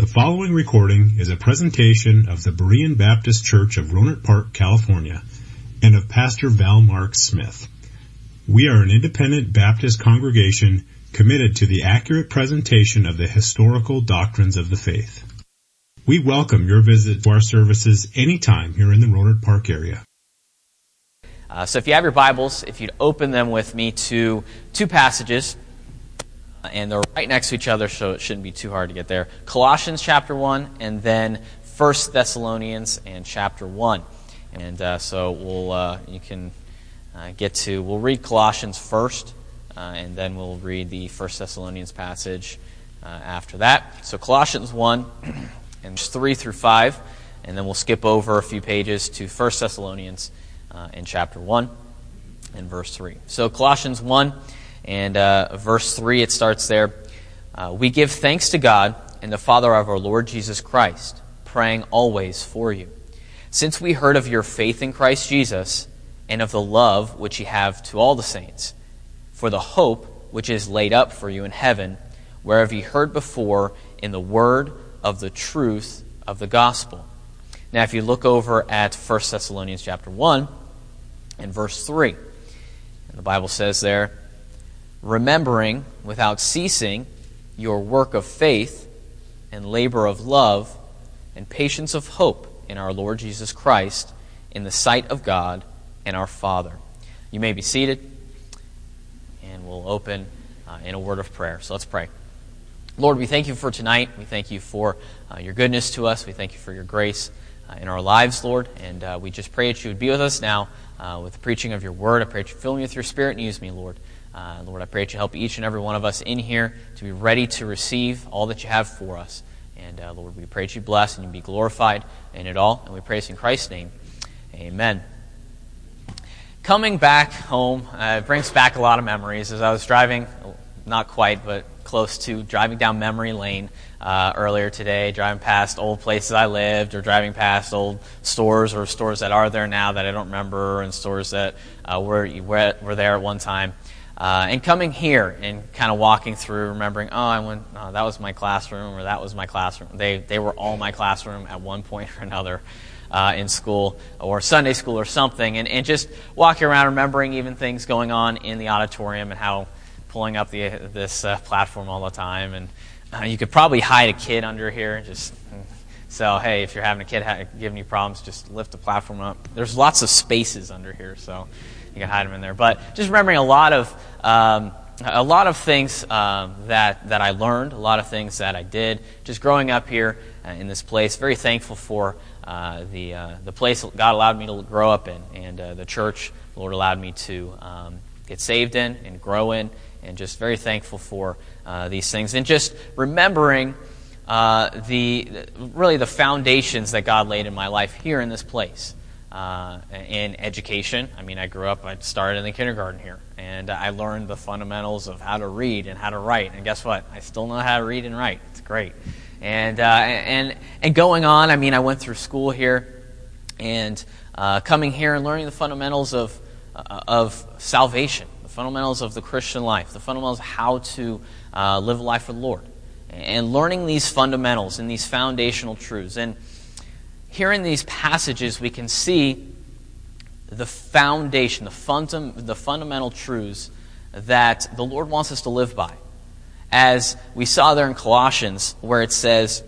The following recording is a presentation of the Berean Baptist Church of Rohnert Park, California, and of Pastor Val Mark Smith. We are an independent Baptist congregation committed to the accurate presentation of the historical doctrines of the faith. We welcome your visit to our services anytime here in the Rohnert Park area. Uh, so if you have your Bibles, if you'd open them with me to two passages, and they're right next to each other, so it shouldn't be too hard to get there. Colossians chapter 1, and then 1 Thessalonians and chapter 1. And uh, so we'll, uh, you can uh, get to, we'll read Colossians first, uh, and then we'll read the 1 Thessalonians passage uh, after that. So Colossians 1, and 3 through 5, and then we'll skip over a few pages to 1 Thessalonians uh, in chapter 1 and verse 3. So Colossians 1, and uh, verse 3, it starts there. Uh, we give thanks to God and the Father of our Lord Jesus Christ, praying always for you. Since we heard of your faith in Christ Jesus and of the love which you have to all the saints, for the hope which is laid up for you in heaven, whereof you heard before in the word of the truth of the gospel. Now, if you look over at 1 Thessalonians chapter 1 and verse 3, and the Bible says there, remembering without ceasing your work of faith and labor of love and patience of hope in our Lord Jesus Christ in the sight of God and our Father. You may be seated, and we'll open uh, in a word of prayer. So let's pray. Lord, we thank you for tonight. We thank you for uh, your goodness to us. We thank you for your grace uh, in our lives, Lord. And uh, we just pray that you would be with us now uh, with the preaching of your word. I pray that you fill me with your spirit and use me, Lord. Uh, Lord, I pray that you help each and every one of us in here to be ready to receive all that you have for us. And uh, Lord, we pray that you bless and you be glorified in it all. And we pray this in Christ's name. Amen. Coming back home uh, brings back a lot of memories. As I was driving, not quite, but close to driving down memory lane uh, earlier today, driving past old places I lived, or driving past old stores or stores that are there now that I don't remember, and stores that uh, were, were there at one time. Uh, and coming here and kind of walking through, remembering, oh, I went, oh, that was my classroom, or that was my classroom. They, they were all my classroom at one point or another uh, in school, or Sunday school, or something. And, and just walking around, remembering even things going on in the auditorium and how pulling up the, this uh, platform all the time. And uh, you could probably hide a kid under here. and Just so, hey, if you're having a kid ha- giving you problems, just lift the platform up. There's lots of spaces under here, so you can hide them in there. But just remembering a lot of um, a lot of things um, that that I learned, a lot of things that I did, just growing up here uh, in this place. Very thankful for uh, the uh, the place God allowed me to grow up in, and uh, the church the Lord allowed me to um, get saved in and grow in, and just very thankful for uh, these things, and just remembering. Uh, the really the foundations that God laid in my life here in this place uh, in education. I mean, I grew up, I started in the kindergarten here, and I learned the fundamentals of how to read and how to write. And guess what? I still know how to read and write. It's great. And, uh, and, and going on, I mean, I went through school here, and uh, coming here and learning the fundamentals of, uh, of salvation, the fundamentals of the Christian life, the fundamentals of how to uh, live a life for the Lord. And learning these fundamentals and these foundational truths. And here in these passages, we can see the foundation, the, fundam- the fundamental truths that the Lord wants us to live by. As we saw there in Colossians, where it says,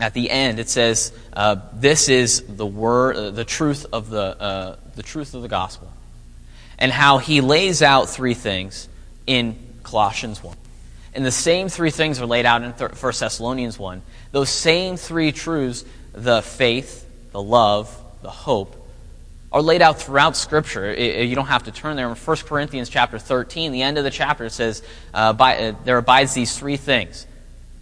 at the end, it says, uh, "This is the word, uh, the truth of the uh, the truth of the gospel," and how he lays out three things in Colossians one, and the same three things are laid out in First Thessalonians one. Those same three truths the faith, the love, the hope, are laid out throughout Scripture. you don't have to turn there. In 1 Corinthians chapter 13, the end of the chapter says, uh, by, uh, There abides these three things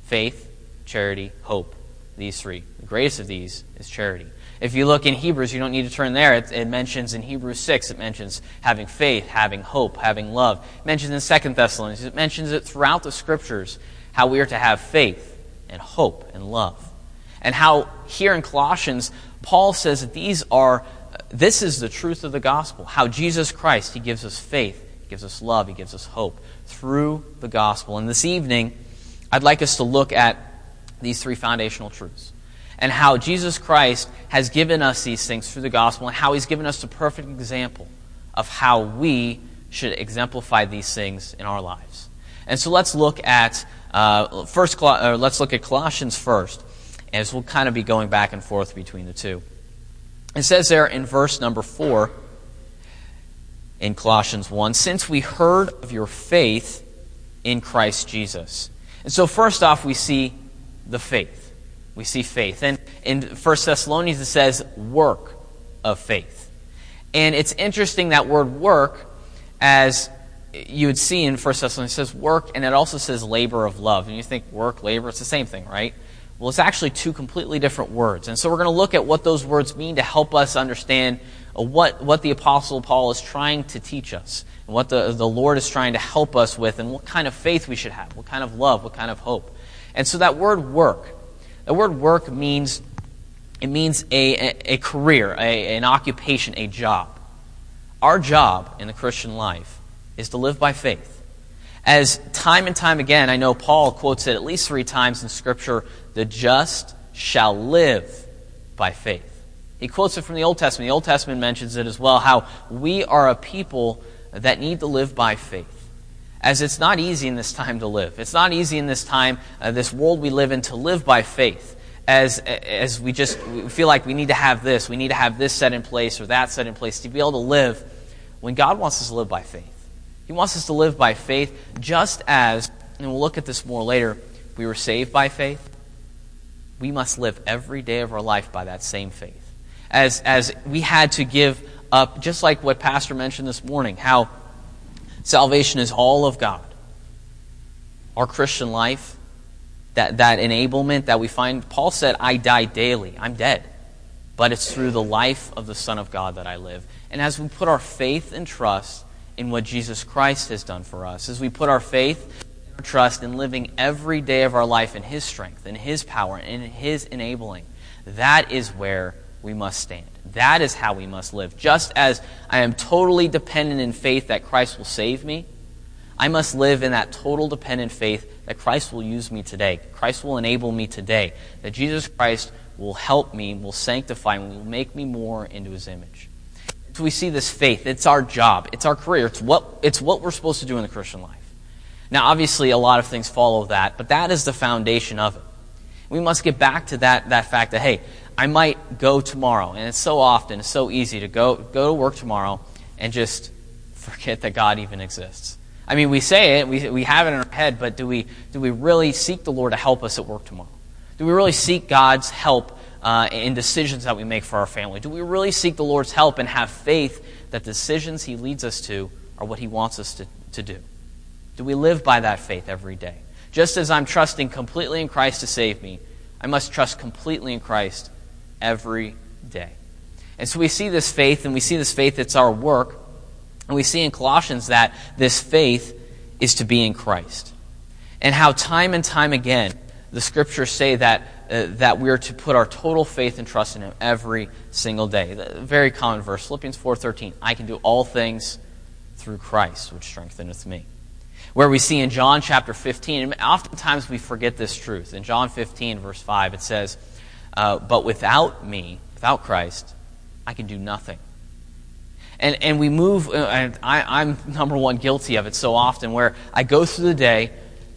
faith, charity, hope. These three. The greatest of these is charity. If you look in Hebrews, you don't need to turn there. It, it, mentions in Hebrews 6, it mentions having faith, having hope, having love. It mentions in 2 Thessalonians, it mentions it throughout the Scriptures how we are to have faith and hope and love and how here in Colossians, Paul says that these are, this is the truth of the gospel. How Jesus Christ, He gives us faith, He gives us love, He gives us hope through the gospel. And this evening, I'd like us to look at these three foundational truths and how Jesus Christ has given us these things through the gospel and how he's given us a perfect example of how we should exemplify these things in our lives. And so let's look at uh, first. Let's look at Colossians first, as we'll kind of be going back and forth between the two. It says there in verse number four in Colossians one, since we heard of your faith in Christ Jesus. And so first off, we see the faith. We see faith. And in 1 Thessalonians, it says work of faith. And it's interesting that word work, as you would see in 1 Thessalonians, it says work, and it also says labor of love. And you think work, labor, it's the same thing, right? Well, it's actually two completely different words. And so we're going to look at what those words mean to help us understand uh, what, what the Apostle Paul is trying to teach us, and what the, the Lord is trying to help us with, and what kind of faith we should have, what kind of love, what kind of hope. And so that word work, the word work means it means a, a, a career, a, an occupation, a job. Our job in the Christian life is to live by faith. As time and time again, I know Paul quotes it at least three times in Scripture the just shall live by faith. He quotes it from the Old Testament. The Old Testament mentions it as well how we are a people that need to live by faith as it's not easy in this time to live. It's not easy in this time, uh, this world we live in, to live by faith. As, as we just we feel like we need to have this, we need to have this set in place or that set in place to be able to live when God wants us to live by faith. He wants us to live by faith just as, and we'll look at this more later, we were saved by faith. We must live every day of our life by that same faith. As, as we had to give up, just like what Pastor mentioned this morning, how Salvation is all of God. Our Christian life, that, that enablement that we find, Paul said, I die daily. I'm dead. But it's through the life of the Son of God that I live. And as we put our faith and trust in what Jesus Christ has done for us, as we put our faith and our trust in living every day of our life in His strength, in His power, in His enabling, that is where we must stand. That is how we must live. Just as I am totally dependent in faith that Christ will save me, I must live in that total dependent faith that Christ will use me today. Christ will enable me today. That Jesus Christ will help me, will sanctify me, will make me more into his image. We see this faith. It's our job. It's our career. It's what, it's what we're supposed to do in the Christian life. Now, obviously, a lot of things follow that, but that is the foundation of it. We must get back to that, that fact that, hey, I might go tomorrow. And it's so often, it's so easy to go, go to work tomorrow and just forget that God even exists. I mean, we say it, we, we have it in our head, but do we, do we really seek the Lord to help us at work tomorrow? Do we really seek God's help uh, in decisions that we make for our family? Do we really seek the Lord's help and have faith that decisions He leads us to are what He wants us to, to do? Do we live by that faith every day? Just as I'm trusting completely in Christ to save me, I must trust completely in Christ every day. And so we see this faith, and we see this faith, it's our work. And we see in Colossians that this faith is to be in Christ. And how time and time again, the scriptures say that, uh, that we are to put our total faith and trust in Him every single day. The very common verse, Philippians 4.13, I can do all things through Christ, which strengtheneth me. Where we see in John chapter 15, and oftentimes we forget this truth. In John 15, verse 5, it says, uh, but without me, without Christ, I can do nothing. And, and we move, uh, and I, I'm number one guilty of it so often, where I go through the day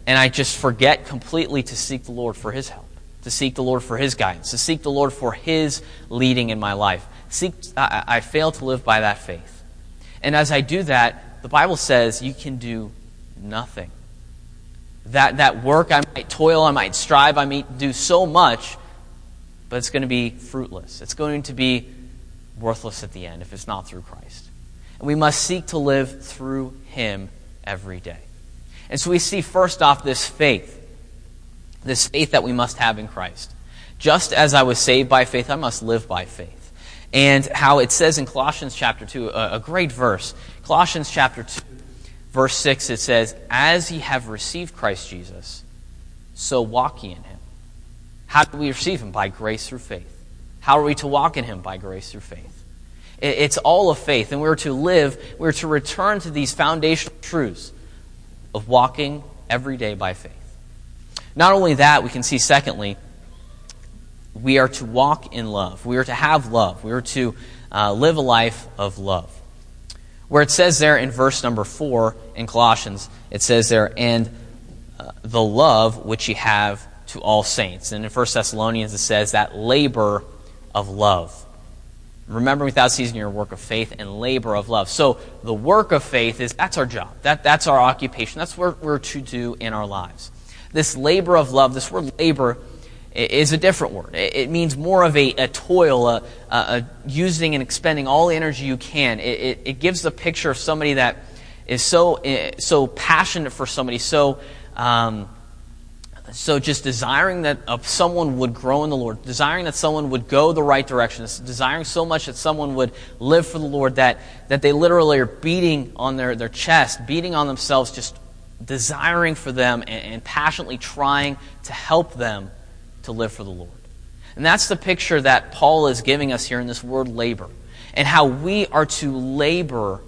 and I just forget completely to seek the Lord for His help, to seek the Lord for His guidance, to seek the Lord for His leading in my life. Seek, I, I fail to live by that faith. And as I do that, the Bible says you can do nothing. That, that work, I might toil, I might strive, I might do so much, but it's going to be fruitless. It's going to be worthless at the end if it's not through Christ. And we must seek to live through Him every day. And so we see first off this faith, this faith that we must have in Christ. Just as I was saved by faith, I must live by faith. And how it says in Colossians chapter 2, a, a great verse, Colossians chapter 2, verse 6, it says, As ye have received Christ Jesus, so walk ye in him how do we receive Him? By grace through faith. How are we to walk in Him? By grace through faith. It's all of faith, and we're to live, we're to return to these foundational truths of walking every day by faith. Not only that, we can see, secondly, we are to walk in love. We are to have love. We are to uh, live a life of love. Where it says there in verse number 4 in Colossians, it says there, and uh, the love which ye have to all saints. And in 1 Thessalonians, it says that labor of love. Remember without ceasing your work of faith and labor of love. So the work of faith is that's our job. That, that's our occupation. That's what we're to do in our lives. This labor of love, this word labor is a different word. It means more of a, a toil, a, a, using and expending all the energy you can. It, it, it, gives the picture of somebody that is so, eh, so passionate for somebody, so um, so just desiring that uh, someone would grow in the Lord, desiring that someone would go the right direction, desiring so much that someone would live for the Lord that, that they literally are beating on their, their chest, beating on themselves, just desiring for them and, and passionately trying to help them to live for the Lord. And that's the picture that Paul is giving us here in this word labor, and how we are to labor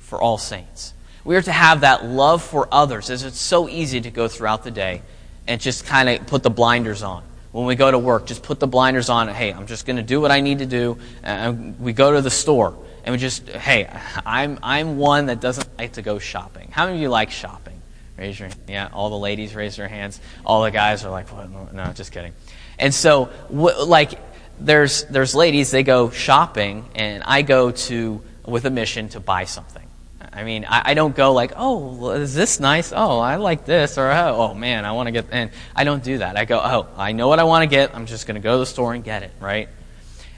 for all saints. We are to have that love for others, as it's so easy to go throughout the day and just kind of put the blinders on. When we go to work, just put the blinders on. Hey, I'm just going to do what I need to do. And we go to the store and we just, hey, I'm, I'm one that doesn't like to go shopping. How many of you like shopping? Raise your yeah. All the ladies raise their hands. All the guys are like, what? no, just kidding. And so, like, there's there's ladies they go shopping, and I go to with a mission to buy something. I mean, I, I, don't go like, oh, is this nice? Oh, I like this, or oh, oh man, I want to get. And I don't do that. I go, oh, I know what I want to get. I'm just going to go to the store and get it, right?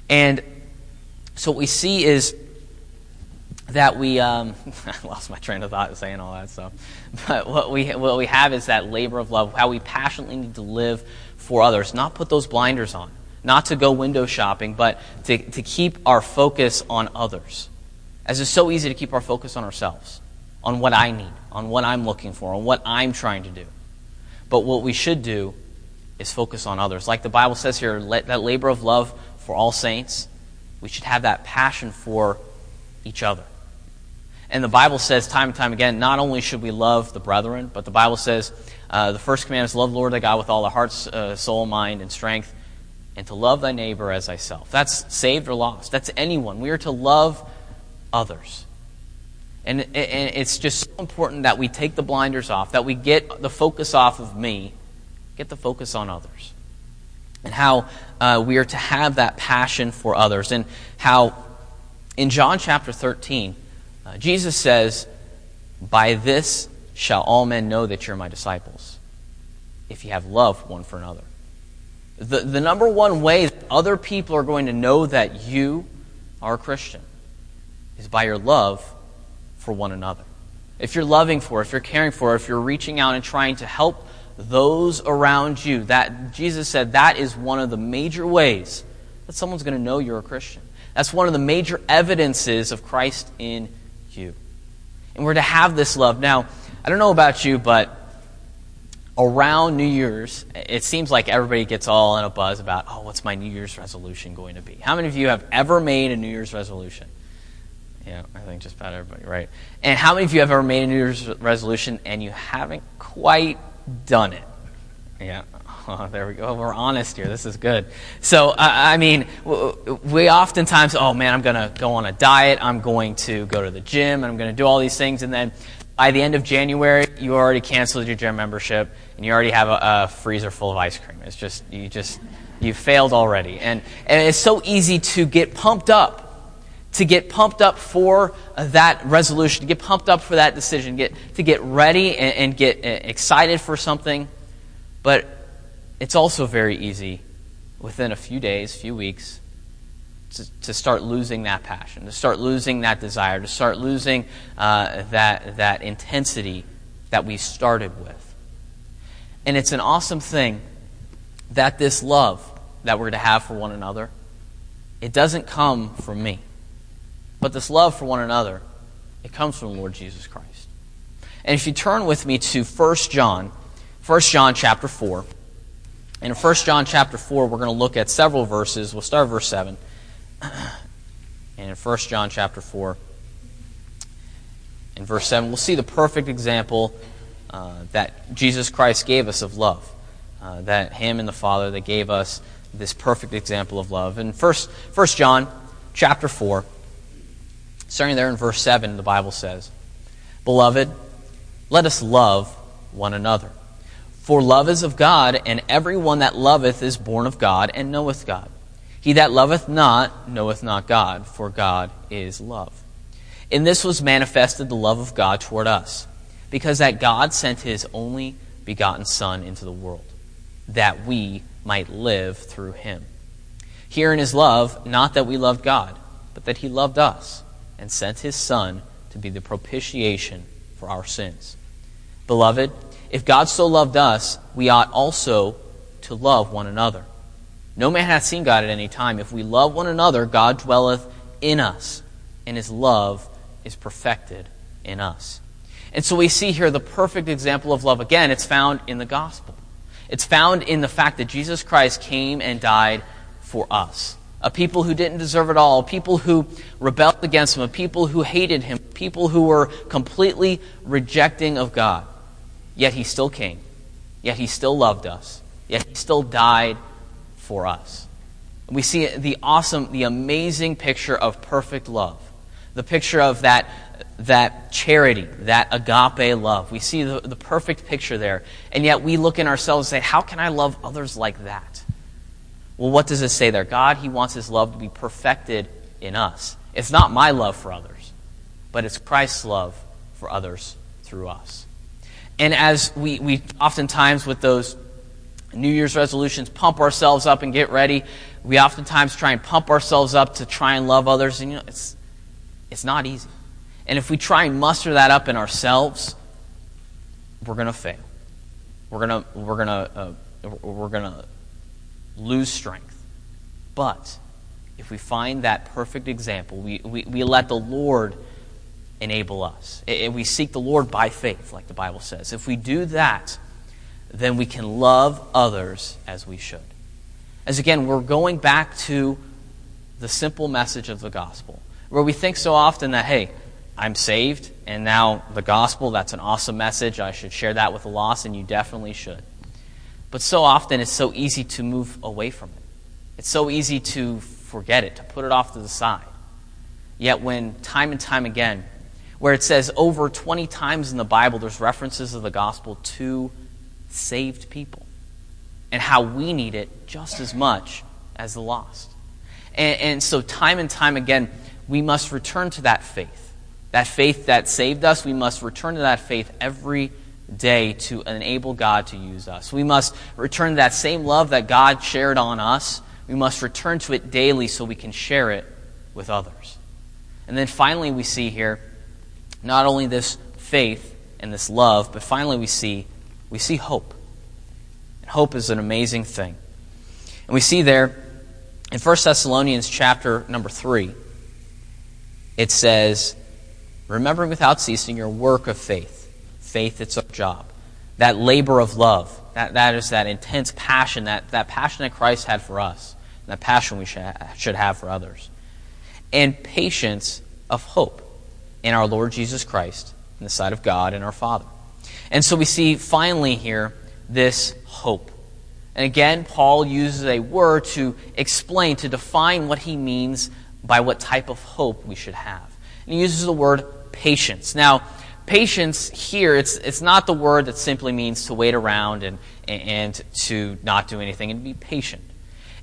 And so what we see is that we um, I lost my train of thought saying all that stuff. But what we what we have is that labor of love, how we passionately need to live for others, not put those blinders on, not to go window shopping, but to, to keep our focus on others. As it's so easy to keep our focus on ourselves, on what I need, on what I'm looking for, on what I'm trying to do. But what we should do is focus on others. Like the Bible says here, that labor of love for all saints, we should have that passion for each other. And the Bible says time and time again, not only should we love the brethren, but the Bible says uh, the first command is love the Lord thy God with all the heart, uh, soul, mind, and strength, and to love thy neighbor as thyself. That's saved or lost. That's anyone. We are to love others. And, and it's just so important that we take the blinders off, that we get the focus off of me, get the focus on others. And how uh, we are to have that passion for others. And how in John chapter 13, uh, Jesus says, By this shall all men know that you're my disciples, if you have love one for another. The, the number one way that other people are going to know that you are a Christian is by your love for one another. If you're loving for, if you're caring for, if you're reaching out and trying to help those around you, that Jesus said that is one of the major ways that someone's going to know you're a Christian. That's one of the major evidences of Christ in you. And we're to have this love. Now, I don't know about you, but around New Year's, it seems like everybody gets all in a buzz about, oh, what's my New Year's resolution going to be? How many of you have ever made a New Year's resolution? Yeah, I think just about everybody, right? And how many of you have ever made a New Year's resolution and you haven't quite done it? Yeah. Oh, there we go. We're honest here. This is good. So, I mean, we oftentimes, oh man, I'm going to go on a diet. I'm going to go to the gym. I'm going to do all these things. And then by the end of January, you already canceled your gym membership and you already have a, a freezer full of ice cream. It's just, you just, you failed already. And, and it's so easy to get pumped up to get pumped up for that resolution, to get pumped up for that decision, get, to get ready and, and get uh, excited for something. But it's also very easy within a few days, few weeks, to, to start losing that passion, to start losing that desire, to start losing uh, that, that intensity that we started with. And it's an awesome thing that this love that we're to have for one another, it doesn't come from me. But this love for one another, it comes from the Lord Jesus Christ. And if you turn with me to 1 John, 1 John chapter 4. And in 1 John chapter 4, we're going to look at several verses. We'll start verse 7. And in 1 John chapter 4, in verse 7, we'll see the perfect example uh, that Jesus Christ gave us of love. uh, that Him and the Father that gave us this perfect example of love. In First, First John chapter 4, starting there in verse 7, the Bible says, Beloved, let us love one another. For love is of God, and every one that loveth is born of God and knoweth God. He that loveth not knoweth not God, for God is love. In this was manifested the love of God toward us, because that God sent his only begotten Son into the world, that we might live through him. Herein is love, not that we loved God, but that he loved us, and sent his Son to be the propitiation for our sins. Beloved, if God so loved us, we ought also to love one another. No man hath seen God at any time. If we love one another, God dwelleth in us, and his love is perfected in us. And so we see here the perfect example of love. Again, it's found in the gospel. It's found in the fact that Jesus Christ came and died for us. A people who didn't deserve it all, people who rebelled against him, a people who hated him, people who were completely rejecting of God. Yet he still came. Yet he still loved us. Yet he still died for us. We see the awesome, the amazing picture of perfect love. The picture of that, that charity, that agape love. We see the, the perfect picture there. And yet we look in ourselves and say, how can I love others like that? Well, what does it say there? God, He wants His love to be perfected in us. It's not my love for others, but it's Christ's love for others through us. And as we, we oftentimes with those New Year's resolutions pump ourselves up and get ready, we oftentimes try and pump ourselves up to try and love others. And you know, it's, it's not easy. And if we try and muster that up in ourselves, we're going to fail. We're going to, we're going to, uh, we're going to lose strength. But if we find that perfect example, we, we, we let the Lord enable us. We seek the Lord by faith, like the Bible says. If we do that, then we can love others as we should. As again, we're going back to the simple message of the gospel, where we think so often that, hey, I'm saved, and now the gospel, that's an awesome message. I should share that with the lost, and you definitely should. But so often it's so easy to move away from it. It's so easy to forget it, to put it off to the side. Yet, when time and time again, where it says over 20 times in the Bible, there's references of the gospel to saved people and how we need it just as much as the lost. And, and, so, time and time again, we must return to that faith. That faith that saved us, we must return to that faith every day to enable God to use us. We must return to that same love that God shared on us. We must return to it daily so we can share it with others. And then finally, we see here not only this faith and this love, but finally we see we see hope. And hope is an amazing thing. And we see there in 1 Thessalonians chapter number 3, it says, Remembering without ceasing your work of faith faith, it's a job. That labor of love, that, that is that intense passion, that, that passion that Christ had for us, that passion we should, should have for others. And patience of hope in our Lord Jesus Christ, in the sight of God and our Father. And so we see finally here this hope. And again, Paul uses a word to explain, to define what he means by what type of hope we should have. And he uses the word patience. Now, patience here, it's, it's not the word that simply means to wait around and, and to not do anything and be patient.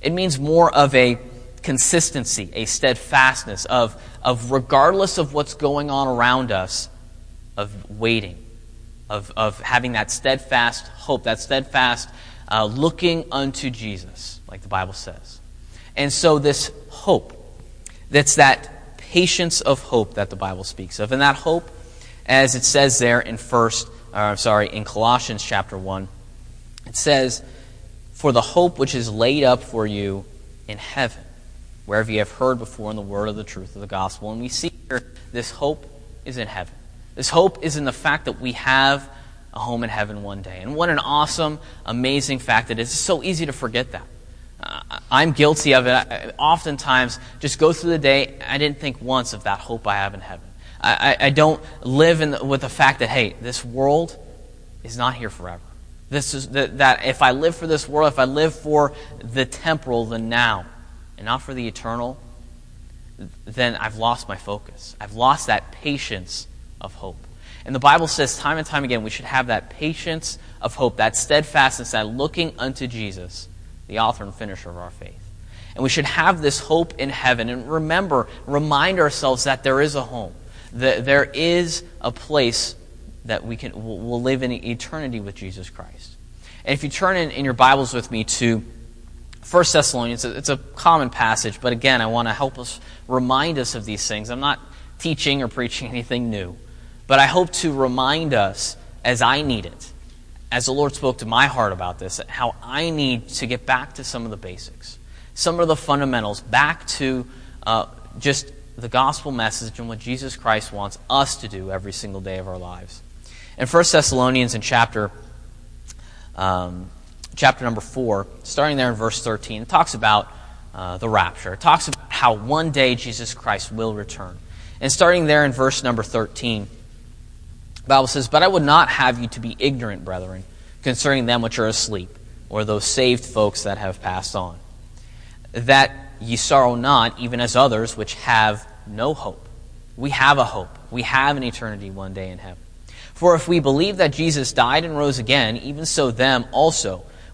It means more of a consistency, a steadfastness of, of regardless of what's going on around us, of waiting, of, of having that steadfast hope, that steadfast uh, looking unto Jesus, like the Bible says. And so this hope, that's that patience of hope that the Bible speaks of. And that hope as it says there in first, uh, sorry, in Colossians chapter 1. It says, For the hope which is laid up for you in heaven, wherever you have heard before in the word of the truth of the gospel. And we see here this hope is in heaven. This hope is in the fact that we have a home in heaven one day. And what an awesome, amazing fact it is. It's so easy to forget that. Uh, I'm guilty of it. I, oftentimes, just go through the day, I didn't think once of that hope I have in heaven. I, I don't live the, with the fact that, hey, this world is not here forever. This is that, that if I live for this world, if I live for the temporal, the now, and not for the eternal, then I've lost my focus. I've lost that patience of hope. And the Bible says time and time again we should have that patience of hope, that steadfastness, that looking unto Jesus, the author and finisher of our faith. And we should have this hope in heaven. And remember, remind ourselves that there is a home, that there is a place that we can will live in eternity with Jesus Christ. And if you turn in, in your Bibles with me to 1 Thessalonians, it's a common passage, but again, I want to help us remind us of these things. I'm not teaching or preaching anything new, but I hope to remind us as I need it, as the Lord spoke to my heart about this, how I need to get back to some of the basics, some of the fundamentals, back to uh, just the gospel message and what Jesus Christ wants us to do every single day of our lives. In 1 Thessalonians in chapter, um, chapter number 4, starting there in verse 13, it talks about uh, the rapture. It talks about how one day Jesus Christ will return. And starting there in verse number 13, the Bible says, But I would not have you to be ignorant, brethren, concerning them which are asleep, or those saved folks that have passed on, that ye sorrow not, even as others which have no hope. We have a hope. We have an eternity one day in heaven. For if we believe that Jesus died and rose again, even so them also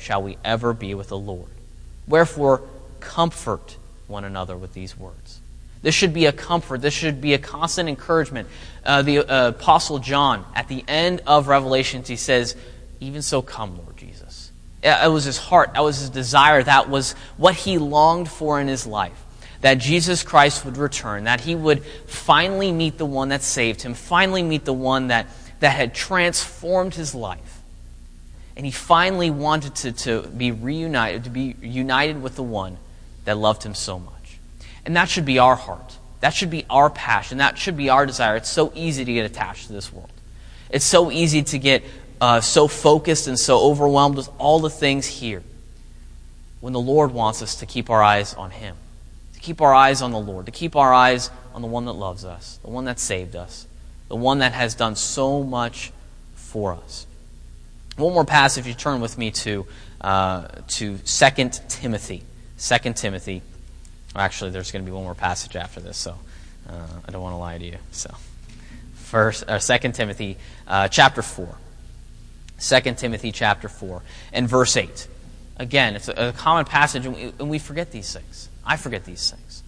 shall we ever be with the Lord. Wherefore, comfort one another with these words. This should be a comfort. This should be a constant encouragement. Uh, the uh, Apostle John, at the end of Revelations, he says, Even so, come, Lord Jesus. It was his heart. That was his desire. That was what he longed for in his life. That Jesus Christ would return. That he would finally meet the one that saved him. Finally meet the one that that had transformed his life. And he finally wanted to, to be reunited, to be united with the one that loved him so much. And that should be our heart. That should be our passion. That should be our desire. It's so easy to get attached to this world. It's so easy to get uh, so focused and so overwhelmed with all the things here when the Lord wants us to keep our eyes on Him, to keep our eyes on the Lord, to keep our eyes on the one that loves us, the one that saved us, the one that has done so much for us. One more passage, you turn with me to, uh, to 2 Timothy. 2 Timothy. Actually, there's going to be one more passage after this, so uh, I don't want to lie to you. So, First, uh, 2 Timothy uh, chapter 4. 2 Timothy chapter 4 and verse 8. Again, it's a, a common passage, and we, and we forget these things. I forget these things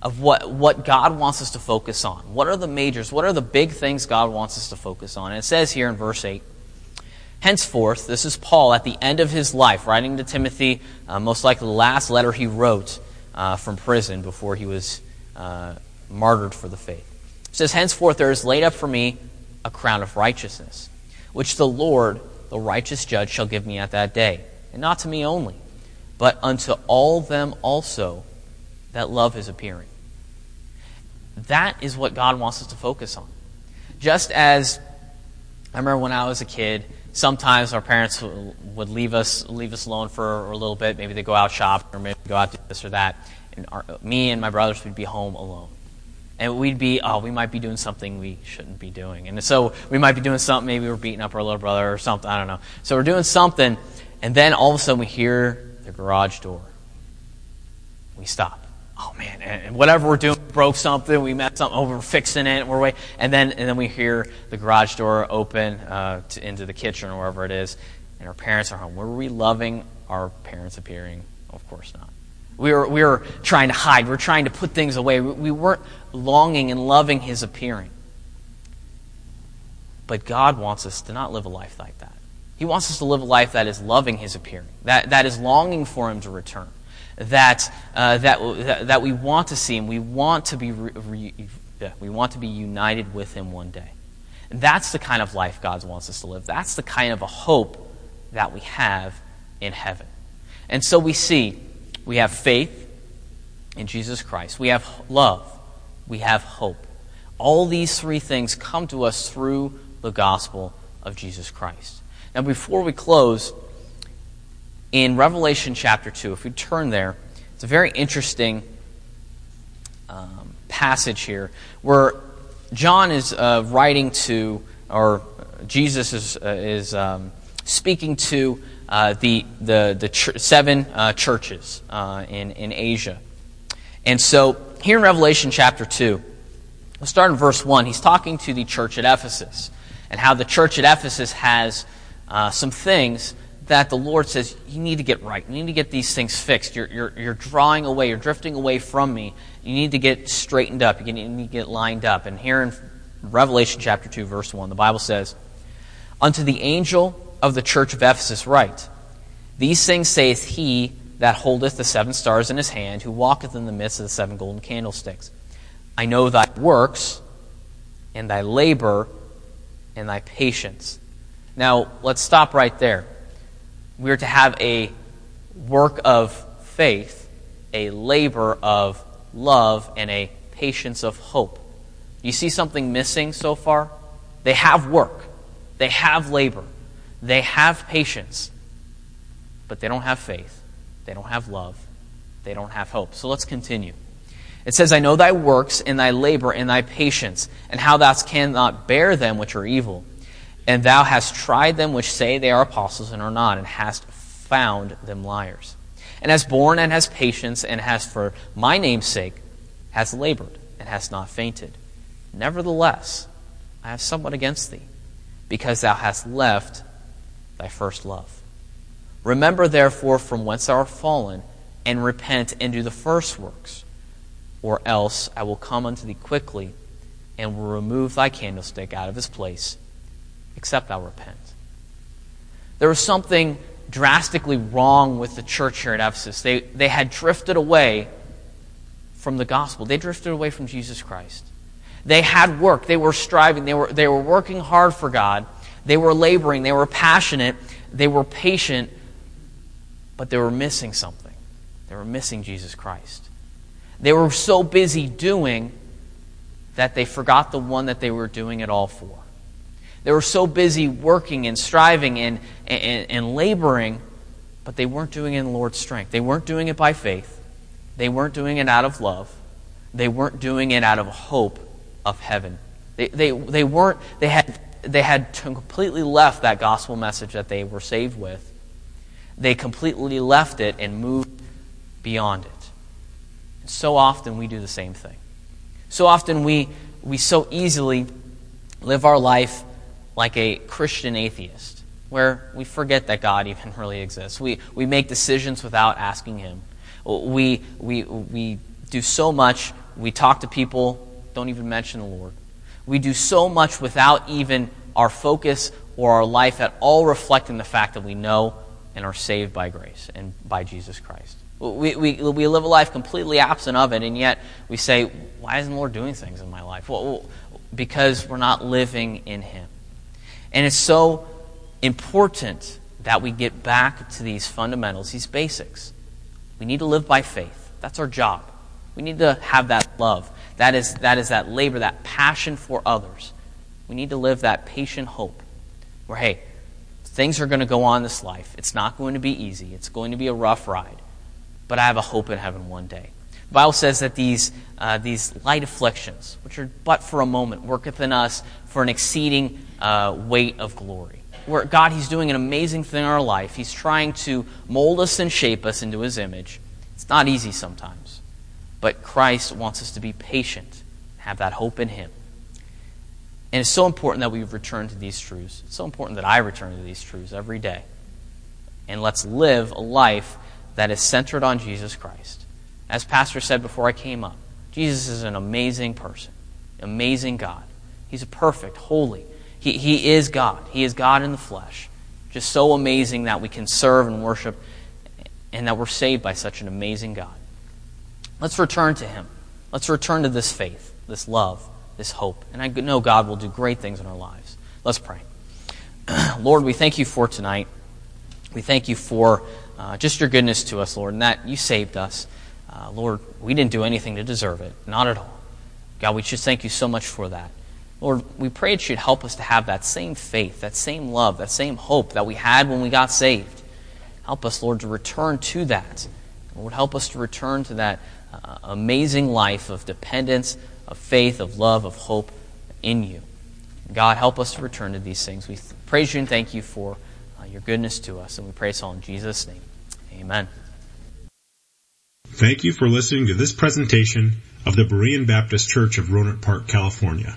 of what, what God wants us to focus on. What are the majors? What are the big things God wants us to focus on? And it says here in verse 8, Henceforth, this is Paul at the end of his life, writing to Timothy, uh, most likely the last letter he wrote uh, from prison before he was uh, martyred for the faith. It says, Henceforth there is laid up for me a crown of righteousness, which the Lord, the righteous judge, shall give me at that day. And not to me only, but unto all them also that love his appearing. That is what God wants us to focus on. Just as I remember when I was a kid, sometimes our parents would leave us leave us alone for a little bit. Maybe they go out shopping or maybe go out to this or that. And our, me and my brothers would be home alone. And we'd be, oh, we might be doing something we shouldn't be doing. And so we might be doing something, maybe we're beating up our little brother or something, I don't know. So we're doing something, and then all of a sudden we hear the garage door. We stop oh man, and whatever we're doing, broke something, we messed something, oh, we're fixing it, we're waiting, and then and then we hear the garage door open uh, to, into the kitchen or wherever it is, and our parents are home. Were we loving our parents appearing? Of course not. We were we were trying to hide. We were trying to put things away. We, we weren't longing and loving His appearing. But God wants us to not live a life like that. He wants us to live a life that is loving His appearing, that, that is longing for Him to return that, uh, that, that we want to see him. We want to be, re, re, we want to be united with him one day. That's the kind of life God wants us to live. That's the kind of a hope that we have in heaven. And so we see we have faith in Jesus Christ, we have love, we have hope. All these three things come to us through the gospel of Jesus Christ. Now, before we close, in Revelation chapter 2, if we turn there, it's a very interesting um, passage here where John is uh, writing to, or Jesus is, uh, is um, speaking to uh, the, the, the ch- seven uh, churches uh, in, in Asia. And so, here in Revelation chapter 2, we'll start in verse 1. He's talking to the church at Ephesus and how the church at Ephesus has uh, some things that the Lord says, you need to get right. You need to get these things fixed. You're, you're, you're drawing away. You're drifting away from me. You need to get straightened up. You need to get lined up. And here in Revelation chapter 2, verse 1, the Bible says, Unto the angel of the church of Ephesus write, These things saith he that holdeth the seven stars in his hand, who walketh in the midst of the seven golden candlesticks. I know thy works, and thy labor, and thy patience. Now, let's stop right there we are to have a work of faith, a labor of love, and a patience of hope. You see something missing so far? They have work, they have labor, they have patience, but they don't have faith, they don't have love, they don't have hope. So let's continue. It says, I know thy works and thy labor and thy patience, and how thou cannot bear them which are evil and thou hast tried them which say they are apostles and are not, and hast found them liars. And hast borne and hast patience, and hast for my name's sake hast labored, and hast not fainted. Nevertheless, I have somewhat against thee, because thou hast left thy first love. Remember therefore from whence thou art fallen, and repent and do the first works, or else I will come unto thee quickly, and will remove thy candlestick out of his place except thou repent. There was something drastically wrong with the church here at Ephesus. They, they had drifted away from the gospel, they drifted away from Jesus Christ. They had work, they were striving, they were, they were working hard for God, they were laboring, they were passionate, they were patient, but they were missing something. They were missing Jesus Christ. They were so busy doing that they forgot the one that they were doing it all for. They were so busy working and striving and, and, and laboring, but they weren't doing it in the Lord's strength. They weren't doing it by faith. They weren't doing it out of love. They weren't doing it out of hope of heaven. They, they, they weren't, they had, they had completely left that gospel message that they were saved with. They completely left it and moved beyond it. And so often we do the same thing. So often we, we so easily live our life like a Christian atheist, where we forget that God even really exists. We, we make decisions without asking Him. We, we, we do so much, we talk to people, don't even mention the Lord. We do so much without even our focus or our life at all reflecting the fact that we know and are saved by grace and by Jesus Christ. We, we, we live a life completely absent of it, and yet we say, Why isn't the Lord doing things in my life? Well, because we're not living in Him. And it's so important that we get back to these fundamentals, these basics. We need to live by faith. That's our job. We need to have that love. That is, that is that labor, that passion for others. We need to live that patient hope where, hey, things are going to go on this life. It's not going to be easy. It's going to be a rough ride. But I have a hope in heaven one day. The Bible says that these, uh, these light afflictions, which are but for a moment, worketh in us for an exceeding uh, weight of glory. Where God, He's doing an amazing thing in our life. He's trying to mold us and shape us into His image. It's not easy sometimes. But Christ wants us to be patient, have that hope in Him. And it's so important that we return to these truths. It's so important that I return to these truths every day. And let's live a life that is centered on Jesus Christ. As Pastor said before I came up, Jesus is an amazing person, amazing God. He's perfect, holy, he, he is God. He is God in the flesh. Just so amazing that we can serve and worship and that we're saved by such an amazing God. Let's return to Him. Let's return to this faith, this love, this hope. And I know God will do great things in our lives. Let's pray. Lord, we thank you for tonight. We thank you for uh, just your goodness to us, Lord, and that you saved us. Uh, Lord, we didn't do anything to deserve it, not at all. God, we just thank you so much for that. Lord, we pray that you'd help us to have that same faith, that same love, that same hope that we had when we got saved. Help us, Lord, to return to that. Lord, help us to return to that uh, amazing life of dependence, of faith, of love, of hope in you. God, help us to return to these things. We praise you and thank you for uh, your goodness to us, and we pray so in Jesus' name. Amen. Thank you for listening to this presentation of the Berean Baptist Church of Rohnert Park, California.